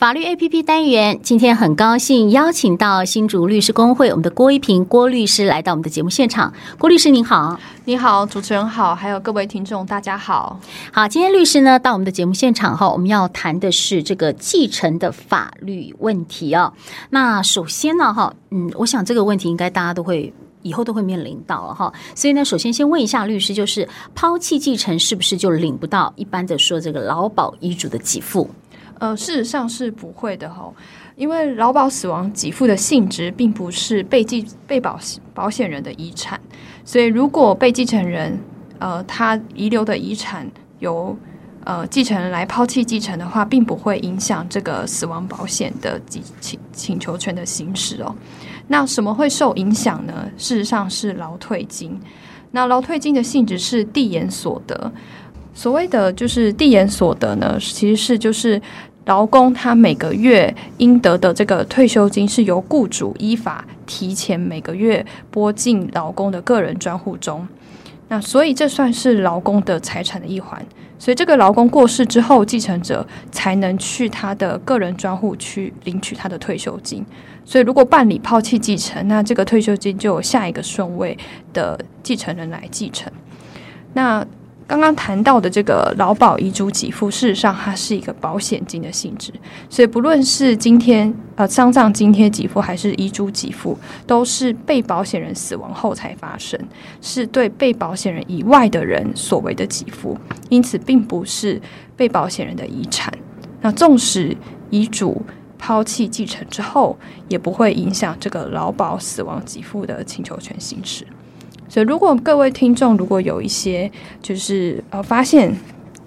法律 APP 单元，今天很高兴邀请到新竹律师工会我们的郭一平郭律师来到我们的节目现场。郭律师您好，你好，主持人好，还有各位听众大家好。好，今天律师呢到我们的节目现场哈，我们要谈的是这个继承的法律问题啊。那首先呢哈，嗯，我想这个问题应该大家都会以后都会面临到了哈。所以呢，首先先问一下律师，就是抛弃继承是不是就领不到一般的说这个劳保遗嘱的给付？呃，事实上是不会的哈，因为劳保死亡给付的性质并不是被继被保保险人的遗产，所以如果被继承人呃他遗留的遗产由呃继承人来抛弃继承的话，并不会影响这个死亡保险的请请求权的行使哦。那什么会受影响呢？事实上是劳退金。那劳退金的性质是递延所得，所谓的就是递延所得呢，其实是就是。劳工他每个月应得的这个退休金是由雇主依法提前每个月拨进劳工的个人专户中，那所以这算是劳工的财产的一环。所以这个劳工过世之后，继承者才能去他的个人专户去领取他的退休金。所以如果办理抛弃继承，那这个退休金就有下一个顺位的继承人来继承。那刚刚谈到的这个劳保遗嘱给付，事实上它是一个保险金的性质，所以不论是今天呃丧葬津贴给付还是遗嘱给付，都是被保险人死亡后才发生，是对被保险人以外的人所为的给付，因此并不是被保险人的遗产。那纵使遗嘱抛弃继承之后，也不会影响这个劳保死亡给付的请求权行使。所以，如果各位听众如果有一些就是呃发现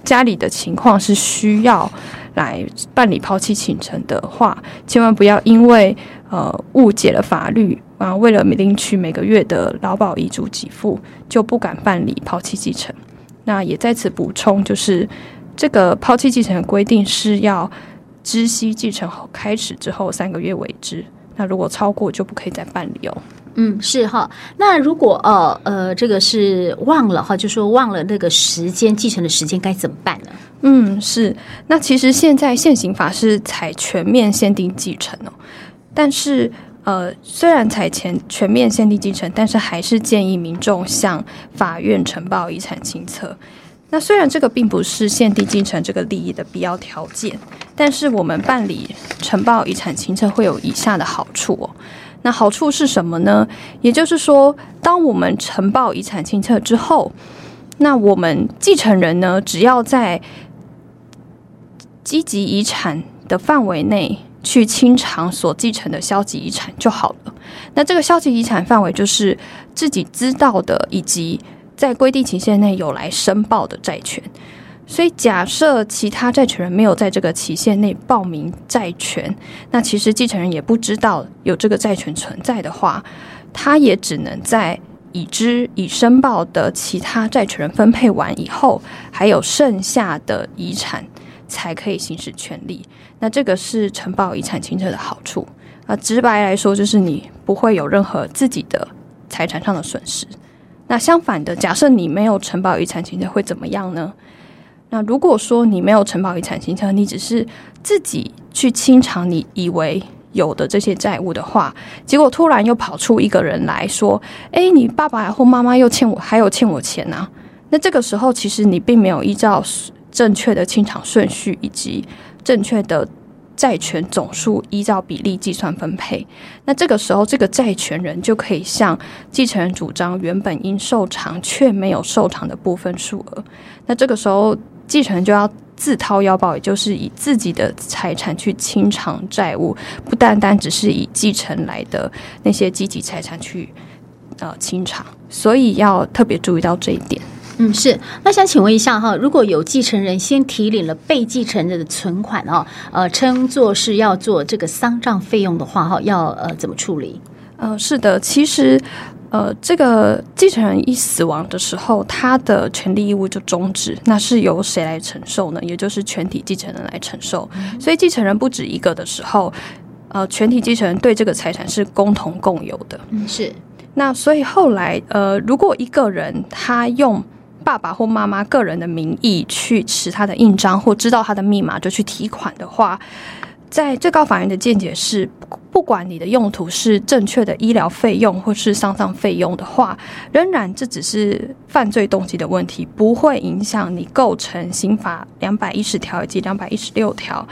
家里的情况是需要来办理抛弃继承的话，千万不要因为呃误解了法律啊，为了领取每个月的劳保遗嘱给付，就不敢办理抛弃继承。那也在此补充，就是这个抛弃继承的规定是要知悉继承后开始之后三个月为之，那如果超过就不可以再办理哦。嗯，是哈。那如果呃呃，这个是忘了哈，就说忘了那个时间继承的时间该怎么办呢？嗯，是。那其实现在现行法是采全面限定继承哦，但是呃，虽然采前全面限定继承，但是还是建议民众向法院呈报遗产清册。那虽然这个并不是限定继承这个利益的必要条件，但是我们办理承报遗产清册会有以下的好处哦。那好处是什么呢？也就是说，当我们承报遗产清册之后，那我们继承人呢，只要在积极遗产的范围内去清偿所继承的消极遗产就好了。那这个消极遗产范围就是自己知道的，以及在规定期限内有来申报的债权。所以，假设其他债权人没有在这个期限内报名债权，那其实继承人也不知道有这个债权存在的话，他也只能在已知已申报的其他债权人分配完以后，还有剩下的遗产才可以行使权利。那这个是承保遗产清册的好处啊，直白来说就是你不会有任何自己的财产上的损失。那相反的，假设你没有承保遗产清册，会怎么样呢？那如果说你没有承保遗产清册，你只是自己去清偿你以为有的这些债务的话，结果突然又跑出一个人来说：“诶，你爸爸或妈妈又欠我，还有欠我钱呐。”那这个时候，其实你并没有依照正确的清偿顺序以及正确的债权总数依照比例计算分配。那这个时候，这个债权人就可以向继承人主张原本应受偿却没有受偿的部分数额。那这个时候，继承人就要自掏腰包，也就是以自己的财产去清偿债务，不单单只是以继承来的那些积极财产去呃清偿，所以要特别注意到这一点。嗯，是。那想请问一下哈，如果有继承人先提领了被继承人的存款哦，呃，称作是要做这个丧葬费用的话哈，要呃怎么处理？呃，是的，其实。呃，这个继承人一死亡的时候，他的权利义务就终止，那是由谁来承受呢？也就是全体继承人来承受。嗯、所以继承人不止一个的时候，呃，全体继承人对这个财产是共同共有的。嗯，是。那所以后来，呃，如果一个人他用爸爸或妈妈个人的名义去持他的印章，或知道他的密码就去提款的话。在最高法院的见解是，不管你的用途是正确的医疗费用或是丧葬费用的话，仍然这只是犯罪动机的问题，不会影响你构成刑法两百一十条以及两百一十六条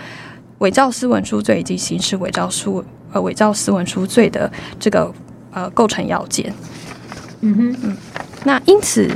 伪造私文书罪以及刑事伪造书呃伪造私文书罪的这个呃构成要件。嗯哼嗯，那因此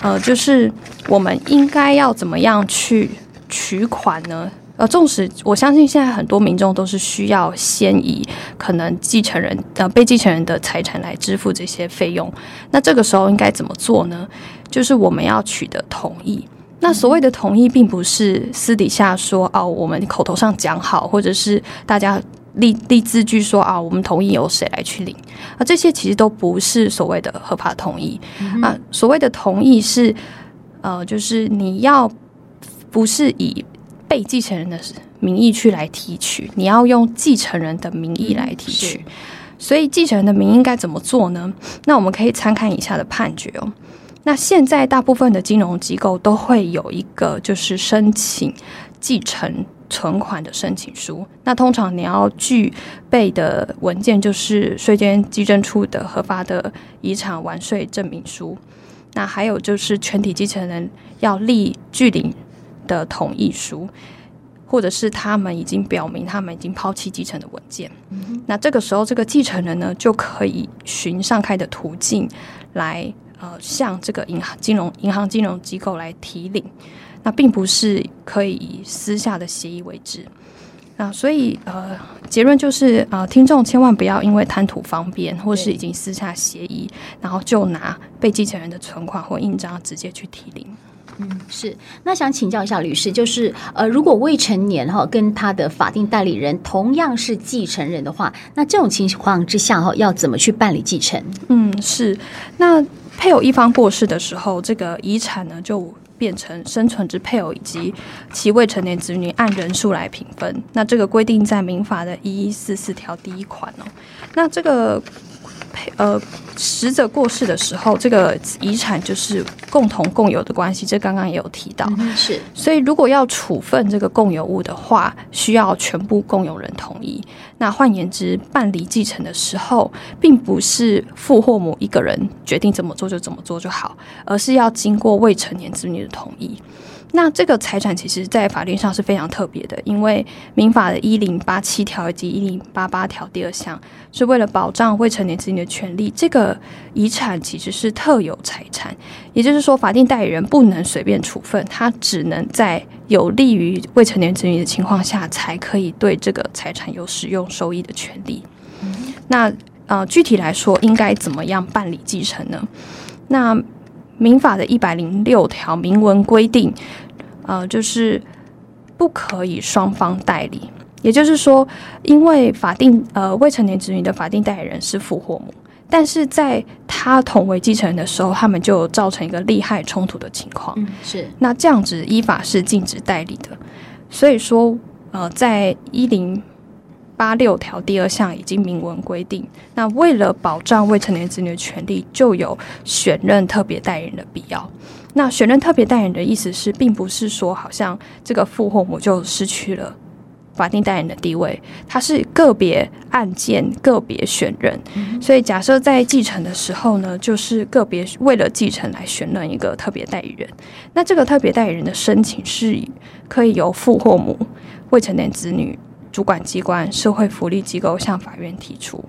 呃，就是我们应该要怎么样去取款呢？呃，纵使我相信现在很多民众都是需要先以可能继承人呃被继承人的财产来支付这些费用，那这个时候应该怎么做呢？就是我们要取得同意。那所谓的同意，并不是私底下说哦，我们口头上讲好，或者是大家立立字据说啊，我们同意由谁来去领啊，这些其实都不是所谓的合法同意。嗯、啊。所谓的同意是呃，就是你要不是以。被继承人的名义去来提取，你要用继承人的名义来提取，嗯、所以继承人的名义应该怎么做呢？那我们可以参看以下的判决哦。那现在大部分的金融机构都会有一个就是申请继承存款的申请书，那通常你要具备的文件就是税捐稽征处的核发的遗产完税证明书，那还有就是全体继承人要立据领。的同意书，或者是他们已经表明他们已经抛弃继承的文件，嗯、那这个时候这个继承人呢，就可以循上开的途径来呃向这个银行金融银行金融机构来提领，那并不是可以以私下的协议为之。那所以呃结论就是呃听众千万不要因为贪图方便或是已经私下协议，然后就拿被继承人的存款或印章直接去提领。嗯，是。那想请教一下律师，就是呃，如果未成年哈跟他的法定代理人同样是继承人的话，那这种情况之下哈，要怎么去办理继承？嗯，是。那配偶一方过世的时候，这个遗产呢就变成生存之配偶以及其未成年子女按人数来平分。那这个规定在民法的一一四四条第一款哦。那这个。呃，死者过世的时候，这个遗产就是共同共有的关系，这刚刚也有提到。嗯、是，所以如果要处分这个共有物的话，需要全部共有人同意。那换言之，办理继承的时候，并不是父或母一个人决定怎么做就怎么做就好，而是要经过未成年子女的同意。那这个财产其实，在法律上是非常特别的，因为民法的一零八七条以及一零八八条第二项，是为了保障未成年子女的权利。这个遗产其实是特有财产，也就是说，法定代理人不能随便处分，他只能在有利于未成年子女的情况下，才可以对这个财产有使用收益的权利。嗯、那呃，具体来说，应该怎么样办理继承呢？那民法的一百零六条明文规定，呃，就是不可以双方代理，也就是说，因为法定呃未成年子女的法定代理人是父或母，但是在他同为继承人的时候，他们就造成一个利害冲突的情况。嗯，是。那这样子依法是禁止代理的，所以说，呃，在一零。八六条第二项已经明文规定，那为了保障未成年子女的权利，就有选任特别代言人的必要。那选任特别代言人的意思是，并不是说好像这个父或母就失去了法定代言人的地位，它是个别案件个别选任。嗯、所以假设在继承的时候呢，就是个别为了继承来选任一个特别代理人。那这个特别代理人的申请是可以由父或母、未成年子女。主管机关、社会福利机构向法院提出，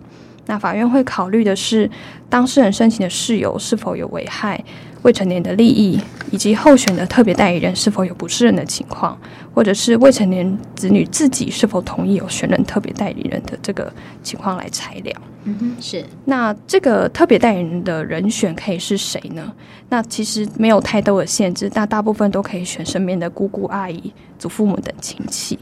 那法院会考虑的是当事人申请的事由是否有危害未成年的利益，以及候选的特别代理人是否有不适任的情况，或者是未成年子女自己是否同意有选任特别代理人的这个情况来裁量。嗯哼，是。那这个特别代理人的人选可以是谁呢？那其实没有太多的限制，但大部分都可以选身边的姑姑、阿姨、祖父母等亲戚。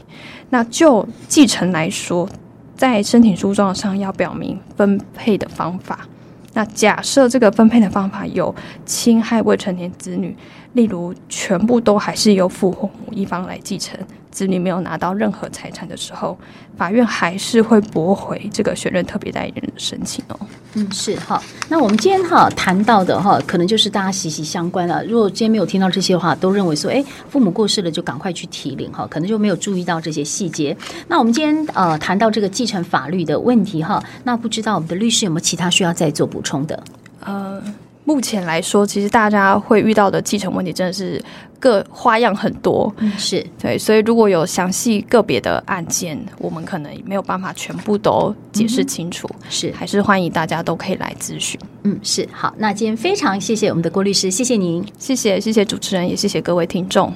那就继承来说，在申请书状上要表明分配的方法。那假设这个分配的方法有侵害未成年子女，例如全部都还是由父或母一方来继承，子女没有拿到任何财产的时候，法院还是会驳回这个选任特别代理人的申请哦。嗯，是哈。那我们今天哈谈到的哈，可能就是大家息息相关了。如果今天没有听到这些话，都认为说，哎，父母过世了就赶快去提领哈，可能就没有注意到这些细节。那我们今天呃谈到这个继承法律的问题哈，那不知道我们的律师有没有其他需要再做补充的？呃。目前来说，其实大家会遇到的继承问题真的是各花样很多，嗯、是。对，所以如果有详细个别的案件，我们可能没有办法全部都解释清楚，嗯、是。还是欢迎大家都可以来咨询。嗯，是。好，那今天非常谢谢我们的郭律师，谢谢您，谢谢谢谢主持人，也谢谢各位听众。